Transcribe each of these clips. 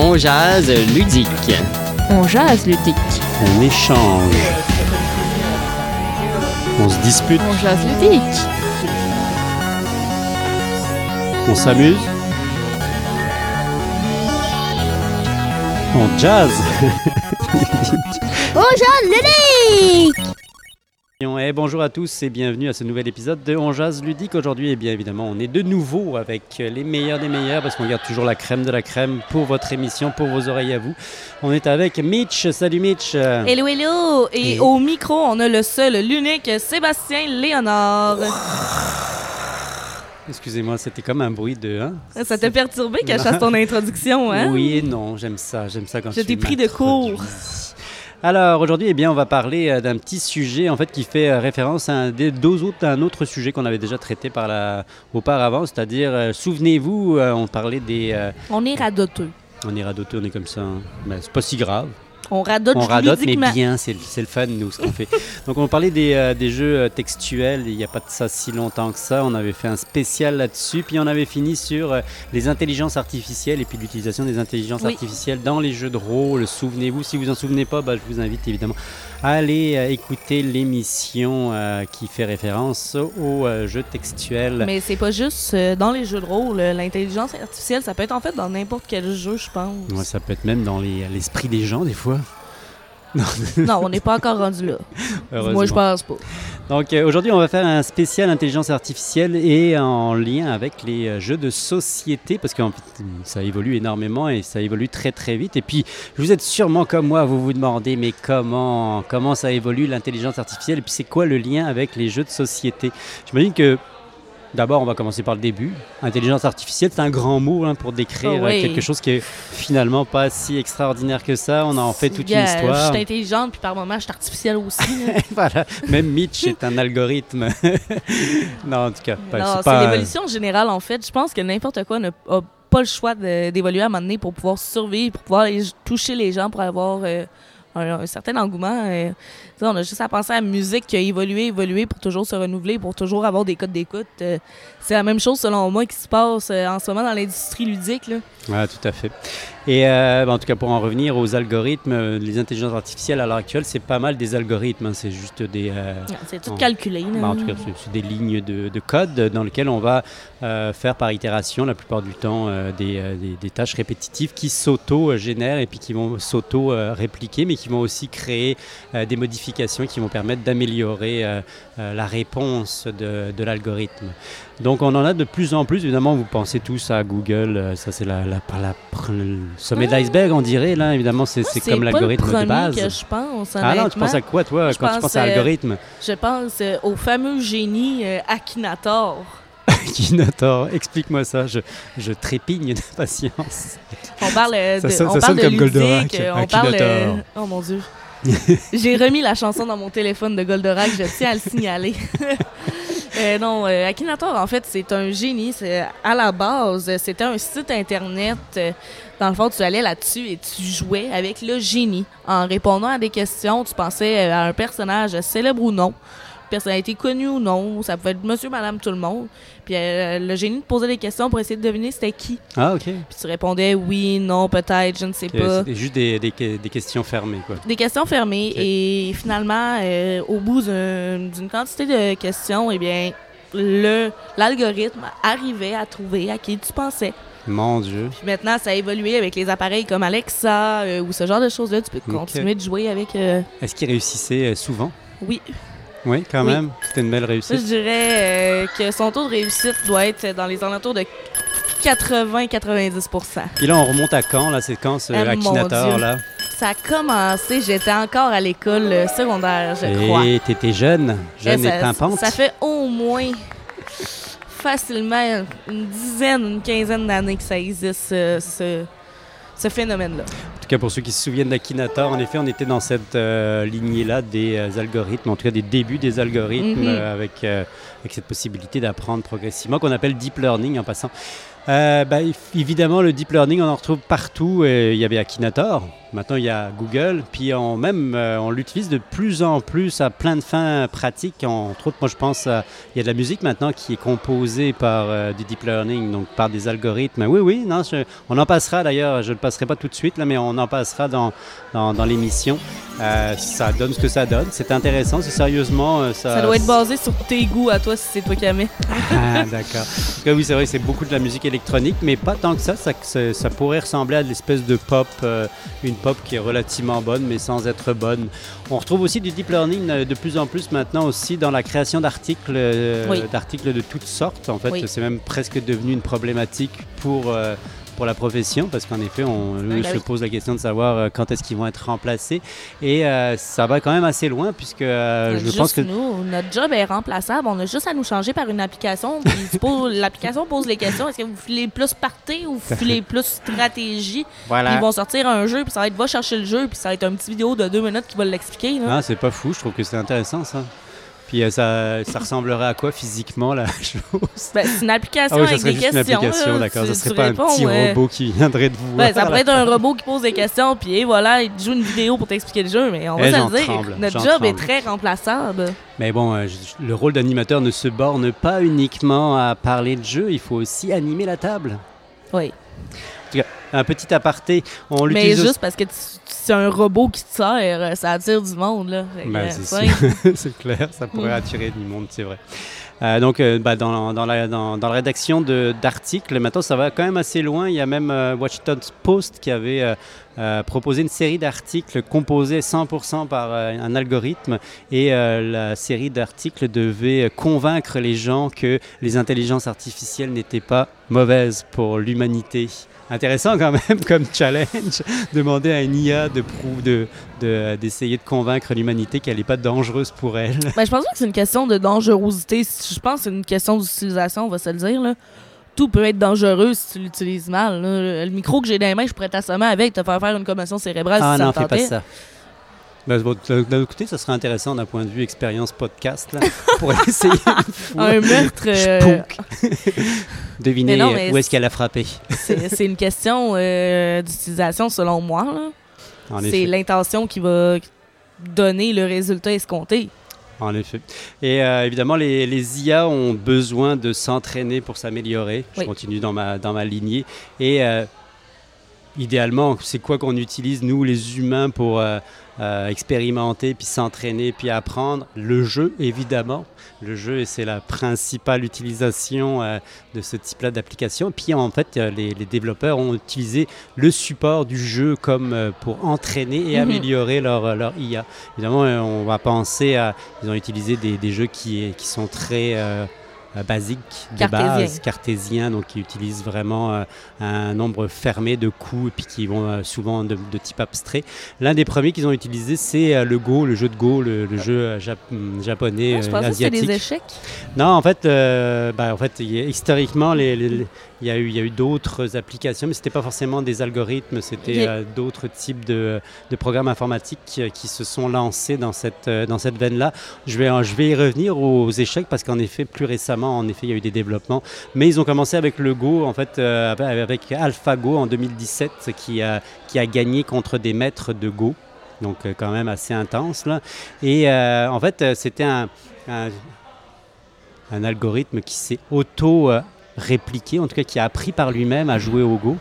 On jase ludique. On jase ludique. On échange. On se dispute. On jase ludique. On s'amuse. On jazz. On jase ludique Et bonjour à tous et bienvenue à ce nouvel épisode de On Jazz Ludique. Aujourd'hui, et bien évidemment, on est de nouveau avec les meilleurs des meilleurs parce qu'on garde toujours la crème de la crème pour votre émission, pour vos oreilles à vous. On est avec Mitch. Salut Mitch. Hello, hello. Et, Et- au micro, on a le seul, l'unique Sébastien Léonard. Excusez-moi, c'était comme un bruit de. hein? Ça t'a perturbé qu'elle fasse ton introduction, hein? Oui et non, j'aime ça, j'aime ça quand Je t'ai pris de m'introduis. Alors aujourd'hui, eh bien, on va parler euh, d'un petit sujet en fait qui fait euh, référence à un, des deux autres, un autre sujet qu'on avait déjà traité par la, auparavant, c'est-à-dire, euh, souvenez-vous, euh, on parlait des, euh, On est radoteux. on est radoté, on est comme ça, hein. Ben, c'est pas si grave. On radote on radote, mais bien, c'est le fun, nous, ce qu'on fait. Donc, on parlait des, euh, des jeux euh, textuels, il n'y a pas de ça si longtemps que ça. On avait fait un spécial là-dessus, puis on avait fini sur euh, les intelligences artificielles et puis l'utilisation des intelligences Oui. artificielles dans les jeux de rôle. Souvenez-vous, si vous en souvenez pas, bah, je vous invite évidemment à aller euh, écouter l'émission euh, qui fait référence aux euh, jeux textuels. Mais c'est pas juste euh, dans les jeux de rôle. L'intelligence artificielle, ça peut être en fait dans n'importe quel jeu, je pense. Ouais, ça peut être même dans les- l'esprit des gens, des fois. Non, on n'est pas encore rendu là. Moi, je pense pas. Donc euh, aujourd'hui, on va faire un spécial intelligence artificielle et en lien avec les euh, jeux de société parce que en fait, ça évolue énormément et ça évolue très très vite. Et puis, vous êtes sûrement comme moi, vous vous demandez mais comment comment ça évolue l'intelligence artificielle? Et puis c'est quoi le lien avec les jeux de société? J'imagine que D'abord, on va commencer par le début. Intelligence artificielle, c'est un grand mot hein, pour décrire Oh, oui. quelque chose qui est finalement pas si extraordinaire que ça. On en fait toute une histoire. Je suis intelligente, puis par moments, je suis artificielle aussi. là. voilà, même Mitch est un algorithme. non, en tout cas, pas- c'est pas. l'évolution générale, en fait. Je pense que n'importe quoi n'a pas le choix d'évoluer à un moment donné pour pouvoir survivre, pour pouvoir toucher les gens, pour avoir euh, un, certain engouement. euh. On a juste à penser à la musique qui a évolué, évolué pour toujours se renouveler, pour toujours avoir des codes d'écoute. Euh, c'est la même chose, selon moi, qui se passe euh, en ce moment dans l'industrie ludique. Là. Ouais, tout à fait. Et euh, ben, en tout cas, pour en revenir aux algorithmes, euh, les intelligences artificielles à l'heure actuelle, c'est pas mal des algorithmes. hein, c'est juste des. euh, C'est tout calculé. ben, en tout cas, c'est- des lignes de, de code dans lesquelles on va euh, faire par itération, la plupart du temps, des, des- des tâches répétitives qui s'auto-génèrent et puis qui vont s'auto-répliquer, mais qui vont aussi créer des modifications qui vont permettre d'améliorer la réponse de, de l'algorithme. Donc on en a de plus en plus, évidemment, vous pensez tous à Google, euh, ça c'est la, la, la- le sommet de l'iceberg, on dirait, là, évidemment, c'est comme l'algorithme de base. que je pense, Ah non, tu penses à quoi, toi, Je quand tu pense, penses à euh, algorithme Je pense euh, au fameux génie euh, Akinator. Akinator, explique-moi ça, je, je trépigne d'impatience. On parle euh, Ça de, sonne- on ça parle sonne de comme ludique, Goldorak, on parle. Oh mon dieu. J'ai remis la chanson dans mon téléphone de Goldorak, je tiens à le signaler. Euh, non, euh, Akinator, en fait, c'est un génie. À la base, c'était un site internet. euh, Dans le fond, tu allais là-dessus et tu jouais avec le génie. En répondant à des questions, tu pensais euh, à un personnage célèbre ou non, personnalité connue ou non. Ça pouvait être monsieur, madame, tout le monde. Puis euh, le génie te posait des questions pour essayer de deviner c'était qui. Ah, ok. Puis tu répondais oui, non, peut-être, je ne sais pas. C'était juste des, des, des questions fermées, quoi. Des questions fermées. Et finalement, euh, au bout d'un- d'une quantité de questions, eh bien, l'algorithme arrivait à trouver à qui tu pensais. Mon Dieu. Puis maintenant, ça a évolué avec les appareils comme Alexa euh, ou ce genre de choses-là. Tu peux continuer de jouer avec. euh, Est-ce qu'il réussissait euh, souvent? Oui. Oui, quand Oui. même. C'était une belle Moi, je réussite. dirais euh, que son taux de réussite doit être dans les alentours de 80-90% Puis là, on remonte à quand, là C'est quand ce Ah, mon Akinator, Dieu. là? Ça a commencé, j'étais encore à l'école euh, secondaire, je crois. Et t'étais jeune, jeune et, ça, pimpante. ça fait au moins facilement une dizaine, une quinzaine d'années que ça existe, ce, ce, ce phénomène-là. En tout cas, pour ceux qui se souviennent d'Akinator, en effet, on était dans cette euh, lignée-là des euh, algorithmes, en tout cas des débuts des algorithmes, Mhm. euh, avec, avec cette possibilité d'apprendre progressivement, qu'on appelle deep learning en passant. Bah, éf- évidemment, le deep learning, on en retrouve partout. Il y avait Akinator, Maintenant, il y a Google, puis on, même euh, on l'utilise de plus en plus à plein de fins pratiques. Entre autres, moi je pense, à- il y a de la musique maintenant qui est composée par euh, du deep learning, donc par des algorithmes. Oui, oui, non, je- on en passera d'ailleurs, je ne le passerai pas tout de suite, là, mais on en passera dans, dans, dans l'émission. Euh, ça donne ce que ça donne. C'est intéressant, c'est sérieusement. ça, Ça doit être basé sur tes goûts à toi si c'est toi qui aimais. ah, d'accord. En tout cas, oui, c'est vrai c'est beaucoup de la musique électronique, mais pas tant que ça. Ça, ça, ça pourrait ressembler à de l'espèce de pop, une pop qui est relativement bonne, mais sans être bonne. On retrouve aussi du deep learning euh, de plus en plus maintenant aussi dans la création d'articles, euh, Oui. d'articles de toutes sortes. En fait, Oui. c'est même presque devenu une problématique pour. Pour la profession, parce qu'en effet, on eux, bah se oui. pose la question de savoir euh, quand est-ce qu'ils vont être remplacés. Et euh, ça va quand même assez loin, puisque euh, je Juste pense que nous, notre job est remplaçable. On a juste à nous changer par une application. L'application pose les questions. Est-ce que vous filez plus party ou vous filez plus stratégie? Voilà. Ils vont sortir un jeu, puis ça va être va chercher le jeu, puis ça va être une petite vidéo de deux minutes qui va l'expliquer. Ah, c'est pas fou, je trouve que c'est intéressant ça. Puis euh, ça, ça ressemblerait à quoi physiquement la chose? Ben, c'est une application Ah oui, ça avec serait des juste une questions. application, d'accord. Tu serait pas réponds, un petit ouais. robot qui viendrait de vous. Ben, ça pourrait être un robot qui pose des questions, puis et voilà, il joue une vidéo pour t'expliquer le jeu, mais on va Eh, se le dire. tremble, Notre job est très remplaçable. Mais bon, euh, je- le rôle d'animateur ne se borne pas uniquement à parler de jeu, il faut aussi animer la table. Oui. Un petit aparté, on Mais juste parce que c'est un robot qui sert, euh, ça attire du monde. Là. Ben, euh, c'est clair, ça pourrait Mm. attirer du monde, c'est vrai. Euh, donc, euh, bah, dans, dans la, dans, dans la rédaction d'articles, maintenant, ça va quand même assez loin. Il y a même euh, Washington Post qui avait euh, proposé une série d'articles composés 100% par euh, un algorithme. Et euh, la série d'articles devait convaincre les gens que les intelligences artificielles n'étaient pas mauvaises pour l'humanité. Intéressant quand même comme challenge, demander à une IA de prou- de, de- d'essayer de, convaincre l'humanité qu'elle n'est pas dangereuse pour elle. Ben, je pense pas que c'est une question de dangerosité. Je pense que c'est une question d'utilisation, on va se le dire. Là. Tout peut être dangereux si tu l'utilises mal. là. Le micro que j'ai dans les mains, je pourrais t'assommer avec, te faire faire une commotion cérébrale ah si ça non, me fais pas ça. Ben, d'un côté, ça serait intéressant d'un point de vue expérience podcast là, pour essayer. Un meurtre, euh. Deviner non, où est-ce qu'elle a frappé. c'est une question euh, d'utilisation selon moi. C'est l'intention qui va donner le résultat escompté. En effet. Et euh, évidemment, les, les IA ont besoin de s'entraîner pour s'améliorer. Je Oui. continue dans ma, dans ma lignée. Et euh, idéalement, c'est quoi qu'on utilise, nous, les humains, pour euh, euh, expérimenter, puis s'entraîner, puis apprendre? Le jeu, évidemment. Le jeu, c'est la principale utilisation euh, de ce type-là d'application. Puis en fait, les, les développeurs ont utilisé le support du jeu comme pour entraîner et Mhm. améliorer leur, leur IA. Évidemment, on va penser à. Ils ont utilisé des, des jeux qui, qui sont très euh, basiques, de Cartésiens. base, cartésiens, donc qui utilisent vraiment euh, un nombre fermé de coups et puis qui vont euh, souvent de, de type abstrait. L'un des premiers qu'ils ont utilisé, c'est euh, le Go, le jeu de Go, le, le jeu jap- hum, japonais, Ah, je pensais que asiatique. des échecs. Non, en fait, bah, en fait historiquement, les- les- les- il y a eu, d'autres applications, mais ce n'était pas forcément des algorithmes, c'était euh, d'autres types de, de programmes informatiques qui, qui se sont lancés dans cette, dans cette veine-là. Je vais, je vais y revenir aux échecs parce qu'en effet, plus récemment, en effet, il y a eu des développements. Mais ils ont commencé avec le Go, en fait, euh, avec- AlphaGo en 2017, qui a, qui a gagné contre des maîtres de Go. Donc, euh, quand même assez intense. Là. Et euh, en fait, euh, c'était un, un- un algorithme qui s'est auto-répliqué, en tout cas qui a appris par lui-même à jouer au Go,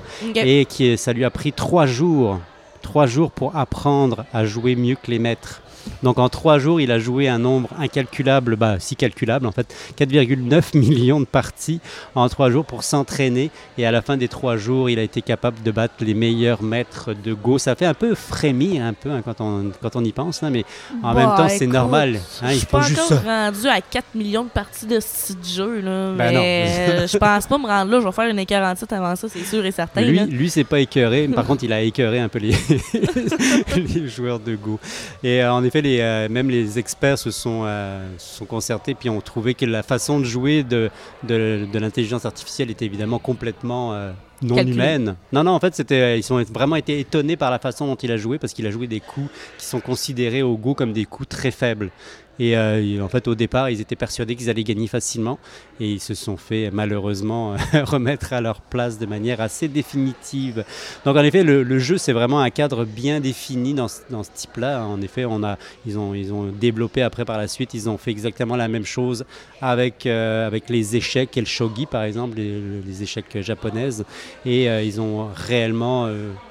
et qui, ça lui a pris trois jours, trois jours pour apprendre à jouer mieux que les maîtres. Donc en trois jours, il a joué un nombre incalculable, bah, si calculable en fait, 4,9 millions de parties en trois jours pour s'entraîner. Et à la fin des trois jours, il a été capable de battre les meilleurs maîtres de Go. Ça fait un peu frémir un peu hein, quand, on, quand on y pense, là, mais en même Bah, temps, c'est normal. hein, je suis pas encore rendu à 4 millions de parties de ce jeu. Là, Ben non. mais euh, je pense pas me rendre là. Je vais faire une 47 avant ça, c'est sûr et certain. Lui, là. lui c'est pas écœuré. Par contre, il a écœuré un peu les, les joueurs de Go. Et euh, en effet, les, euh, même les experts se sont, euh, se sont concertés puis ont trouvé que la façon de jouer de, de, de l'intelligence artificielle était évidemment complètement euh, non Calculé. humaine. Non, non, en fait, c'était, ils ont vraiment été étonnés par la façon dont il a joué parce qu'il a joué des coups qui sont considérés au Go comme des coups très faibles. Et euh, en fait, au départ, ils étaient persuadés qu'ils allaient gagner facilement et ils se sont fait malheureusement remettre à leur place de manière assez définitive. Donc en effet, le, jeu, c'est vraiment un cadre bien défini dans, ce type-là. En effet, on a, ils, ont, ils ont développé après par la suite, ils ont fait exactement la même chose avec, euh, avec les échecs et le shogi, par exemple, les, échecs japonaises. Et euh, ils ont réellement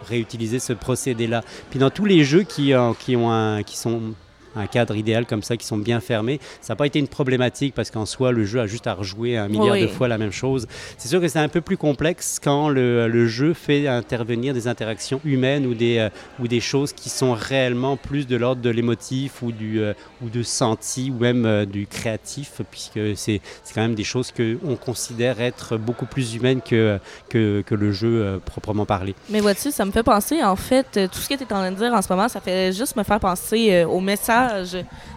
réutilisé ce procédé-là. Puis dans tous les jeux qui, qui, ont qui sont un cadre idéal comme ça, qui sont bien fermés. Ça n'a pas été une problématique parce qu'en soi, le jeu a juste à rejouer un milliard de fois la même chose. C'est sûr que c'est un peu plus complexe quand le, le, jeu fait intervenir des interactions humaines ou des, euh, ou des choses qui sont réellement plus de l'ordre de l'émotif ou, du, euh, ou de senti ou même euh, du créatif, puisque c'est quand même des choses qu'on considère être beaucoup plus humaines que, que, que le jeu proprement parlé. Mais vois-tu, ça me fait penser, en fait, tout ce que tu es en train de dire en ce moment, ça fait juste me faire penser au message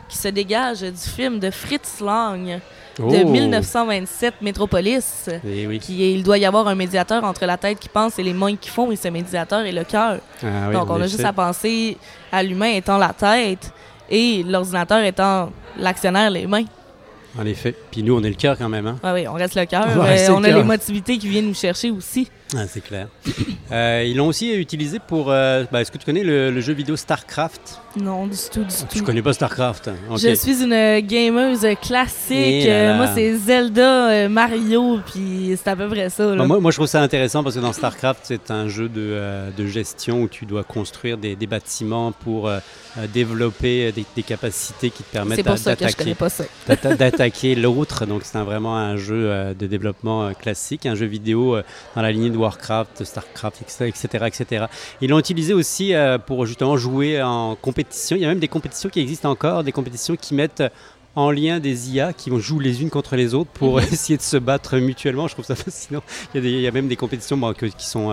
qui se dégage du film de Fritz Lang de 1927, Metropolis. Eh qui il doit y avoir un médiateur entre la tête qui pense et les mains qui font, et ce médiateur est le cœur. Ah Donc, on a juste à penser à l'humain étant la tête et l'ordinateur étant l'actionnaire, les mains. En effet. Puis nous, on est le cœur quand même. Hein? oui, on reste le cœur. Euh, on a l'émotivité qui vient nous chercher aussi. Ah, c'est clair. Euh, ils l'ont aussi utilisé pour. Euh, bah, est-ce que tu connais le, jeu vidéo StarCraft? Non, du tout, du tout. Je connais pas StarCraft? Je suis une gameuse classique. moi, c'est Zelda, Mario, puis c'est à peu près ça. Bah, moi, moi, je trouve ça intéressant parce que dans StarCraft, c'est un jeu de, de, gestion où tu dois construire des, des bâtiments pour développer des, capacités qui te permettent d'attaquer l'autre. Donc, c'est vraiment un jeu de développement classique, un jeu vidéo dans la lignée de Warcraft, Starcraft, etc. etc. Ils l'ont utilisé aussi euh, pour justement jouer en compétition. Il y a même des compétitions qui existent encore, des compétitions qui mettent en lien des IA qui jouent les unes contre les autres pour mhm. essayer de se battre mutuellement. Je trouve ça fascinant. Il y a, même des compétitions qui sont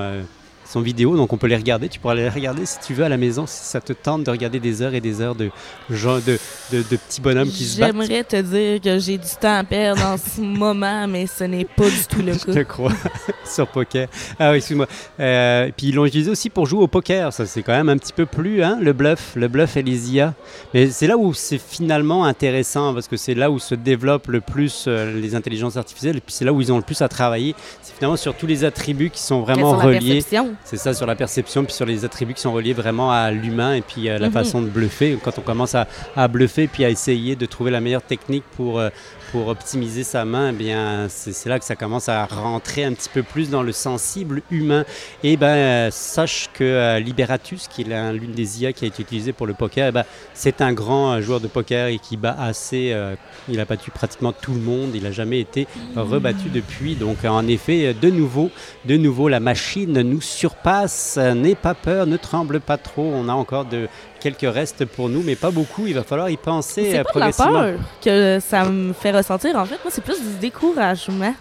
euh, son vidéo, donc on peut les regarder. Tu pourras les regarder si tu veux à la maison, si ça te tente de regarder des heures et des heures de, genre de, de, petits bonhommes qui se battent. J'aimerais te dire que j'ai du temps à perdre en ce moment, mais ce n'est pas du tout le cas. Je te crois, sur poker. Ah oui, excuse-moi. Euh, puis ils l'ont utilisé aussi pour jouer au poker. Ça, c'est quand même un petit peu plus, hein, le bluff, le bluff et les IA. Mais c'est là où c'est finalement intéressant, parce que c'est là où se développent le plus euh, les intelligences artificielles, et puis c'est là où ils ont le plus à travailler. C'est finalement sur tous les attributs qui sont vraiment reliés. C'est ça sur la perception, puis sur les attributs qui sont reliés vraiment à l'humain et puis à la mhm. façon de bluffer. Quand on commence à, à, bluffer puis à essayer de trouver la meilleure technique pour, euh, pour optimiser sa main, eh bien c'est là que ça commence à rentrer un petit peu plus dans le sensible humain. Et ben sache que euh, Liberatus, qui est l'une des IA qui a été utilisée pour le poker, eh ben, c'est un grand euh, joueur de poker et qui bat assez. il a battu pratiquement tout le monde. Il n'a jamais été rebattu depuis. Donc en effet, de nouveau, de nouveau, la machine nous surprend passe, n'aie pas peur, ne tremble pas trop. On a encore de quelques restes pour nous, mais pas beaucoup. Il va falloir y penser C'est pas la peur que ça me fait ressentir. En fait, moi, c'est plus du découragement.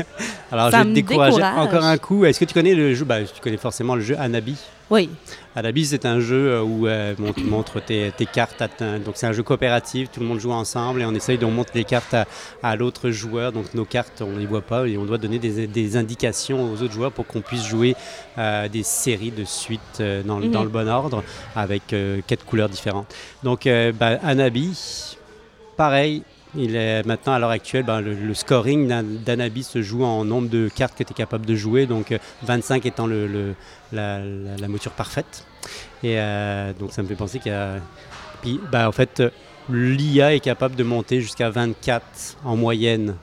Alors, je vais te décourager encore un coup. Est-ce que tu connais le jeu? Bah, Tu connais forcément le jeu Anabi oui. À la bise, c'est un jeu euh, où euh, tu montres tes, cartes. donc, c'est un jeu coopératif. Tout le monde joue ensemble et on essaye de montrer les cartes à, l'autre joueur. Donc, nos cartes, on ne les voit pas et on doit donner des, indications aux autres joueurs pour qu'on puisse jouer euh, des séries de suites dans, dans, mhm. le bon ordre avec quatre couleurs différentes. Donc, bah, Anabi, pareil, il est maintenant, à l'heure actuelle, ben, le, scoring d'Anabi se joue en nombre de cartes que tu es capable de jouer, donc 25 euh, étant le, la, la, mouture parfaite. Et euh, donc ça me fait penser qu'il y a. Ben, en fait, l'IA est capable de monter jusqu'à 24 en moyenne.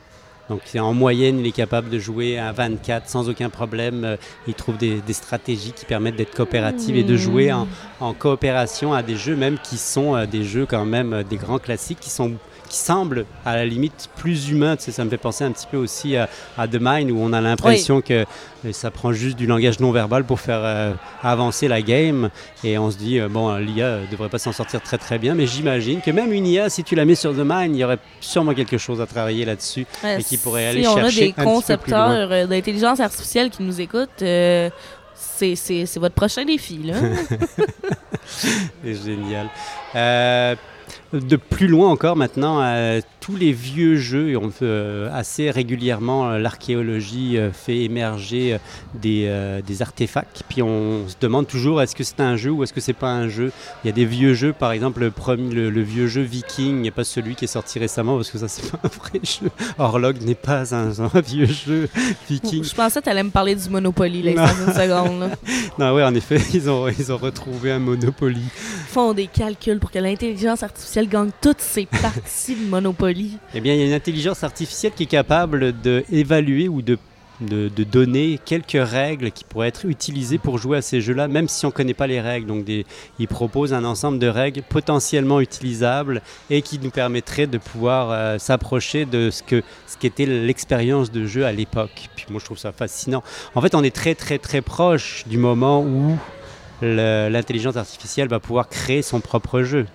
Donc en moyenne, il est capable de jouer à 24 sans aucun problème. Euh, il trouve des, stratégies qui permettent d'être coopératif et de jouer en, en, coopération à des jeux même qui sont des jeux quand même des grands classiques qui sont qui semble à la limite plus humain. Tu sais, ça me fait penser un petit peu aussi à, The Mind où on a l'impression que euh, ça prend juste du langage non verbal pour faire euh, avancer la game. Et on se dit euh, bon l'IA devrait pas s'en sortir très très bien. Mais j'imagine que même une IA si tu la mets sur The Mind il y aurait sûrement quelque chose à travailler là-dessus et qui pourrait aller chercher Si on a des concepteurs d'intelligence artificielle qui nous écoutent c'est votre prochain défi là. c'est génial de plus loin encore maintenant, euh, tous les vieux jeux, et on fait euh, assez régulièrement, euh, l'archéologie euh, fait émerger des, des artefacts, puis on se demande toujours est-ce que c'est un jeu ou est-ce que c'est pas un jeu? Il y a des vieux jeux, par exemple le, premier, le, le vieux jeu Viking, a pas celui qui est sorti récemment parce que ça c'est pas un vrai jeu. Horlog n'est pas un, un vieux jeu Viking. Je pensais que tu allais me parler du Monopoly, là, Non. dans une seconde. là. Non, ouais, en effet, ils ont, ils ont retrouvé un Monopoly. Ils font des calculs pour que l'intelligence artificielle gagne toutes ses parties de Monopoly. Eh bien, il y a une intelligence artificielle qui est capable d'évaluer ou de, de, de donner quelques règles qui pourraient être utilisées pour jouer à ces jeux-là, même si on ne connaît pas les règles. Donc, des, ils proposent un ensemble de règles potentiellement utilisables et qui nous permettraient de pouvoir euh, s'approcher de ce que ce qu'était l'expérience de jeu à l'époque. Puis moi, je trouve ça fascinant. En fait, on est très, très, très proche du moment où l'intelligence artificielle va pouvoir créer son propre jeu.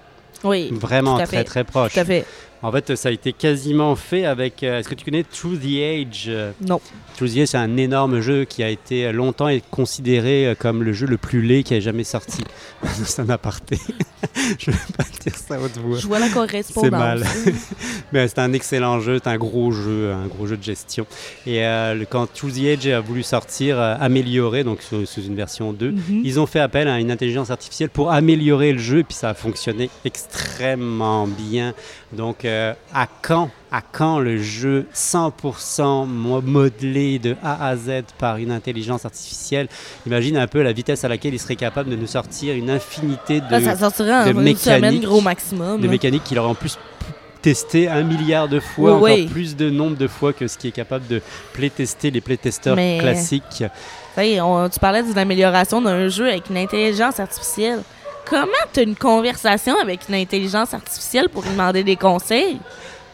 Oui, Vraiment très, très proche. tout à fait. En fait, ça a été quasiment fait avec. euh, Est-ce que tu connais Through the Age? Non. Through the Age, c'est un énorme jeu qui a été longtemps considéré euh, comme le jeu le plus laid qui ait jamais sorti. c'est un aparté. Je ne vais pas dire ça à haute voix. Je vois la correspondance. C'est mal. Mais c'est un excellent jeu, c'est un gros jeu, un gros jeu de gestion. Et euh, quand Through the Age a voulu sortir, euh, amélioré, donc sous, sous une version 2, Mhm. ils ont fait appel à une intelligence artificielle pour améliorer le jeu, et puis ça a fonctionné extrêmement bien. Donc, euh, à quand à quand le jeu 100% mo- modelé de A à Z par une intelligence artificielle? Imagine un peu la vitesse à laquelle il serait capable de nous sortir une infinité de, Ah, ça sortira de en une semaine, mécanique, gros maximum. de mécaniques qu'il aurait en plus testé un milliard de fois, Oui, encore oui. plus de nombre de fois que ce qui est capable de playtester les playtesters Mais- classiques. On- tu parlais d'une amélioration d'un jeu avec une intelligence artificielle. Comment tu as une conversation avec une intelligence artificielle pour lui demander des conseils?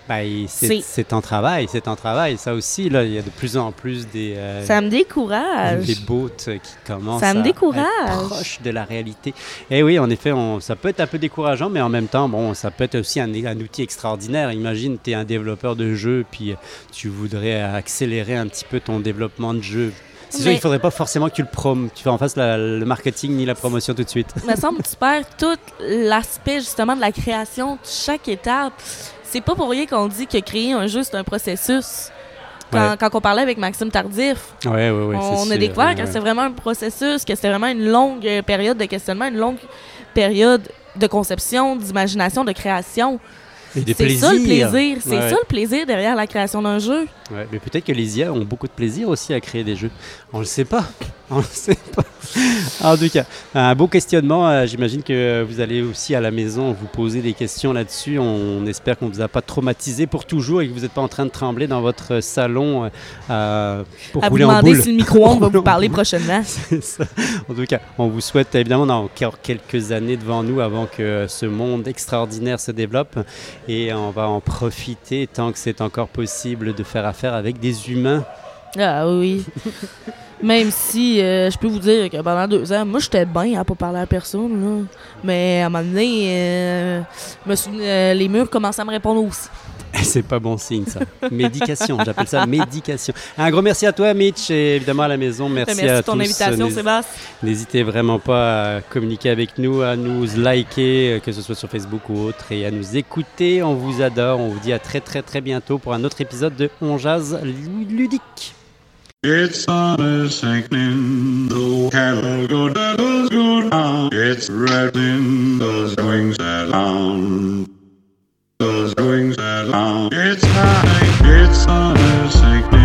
Ben, c'est en travail, c'est en travail. Ça aussi, là, il y a de plus en plus des, euh, Ça me décourage. des bots qui commencent Ça me à décourage. être proches de la réalité. Et oui, en effet, on- ça peut être un peu décourageant, mais en même temps, bon, ça peut être aussi un, un outil extraordinaire. Imagine, tu es un développeur de jeu, puis tu voudrais accélérer un petit peu ton développement de jeu. C'est sûr, il faudrait pas forcément que tu le prom tu en fasses la- le marketing ni la promotion tout de suite. Il me semble que tu perds tout l'aspect justement de la création de chaque étape. C'est pas pour rien qu'on dit que créer un jeu, c'est un processus. Quand, Ouais. quand on parlait avec Maxime Tardif, Ouais, ouais, ouais, on c'est a découvert ouais, que ouais. c'était vraiment un processus, que c'était vraiment une longue période de questionnement, une longue période de conception, d'imagination, de création. C'est ça le plaisir. plaisir. C'est Ouais. ça le plaisir derrière la création d'un jeu. Ouais, mais peut-être que les IA ont beaucoup de plaisir aussi à créer des jeux. On le sait pas. On le sait pas. En tout cas, un beau questionnement. Euh, J'imagine que vous allez aussi à la maison vous poser des questions là-dessus. On espère qu'on vous a pas traumatisé pour toujours et que vous n'êtes pas en train de trembler dans votre salon euh, pour À vous en demander boule. si le micro-ondes va vous parler prochainement. Ça. En tout cas, on vous souhaite évidemment encore quelques années devant nous avant que ce monde extraordinaire se développe et on va en profiter tant que c'est encore possible de faire affaire avec des humains. Ah oui. Même si euh, je peux vous dire que pendant deux ans, moi j'étais bien à pas parler à personne. Là. Mais à un moment donné, euh, me euh, les murs commençaient à me répondre aussi. C'est pas bon signe ça. Médication, j'appelle ça médication. Un gros merci à toi Mitch et évidemment à la maison, merci, Merci à ton tous. invitation, Sébastien. N'hésitez vraiment pas à communiquer avec nous, à nous liker, euh, que ce soit sur Facebook ou autre, et à nous écouter. On vous adore. On vous dit à très très très bientôt pour un autre épisode de On Jazz Ludique. It's summer sinking, the cattle go doodles go down. It's rattling, those wings sound. Those that are, it's high, it's on a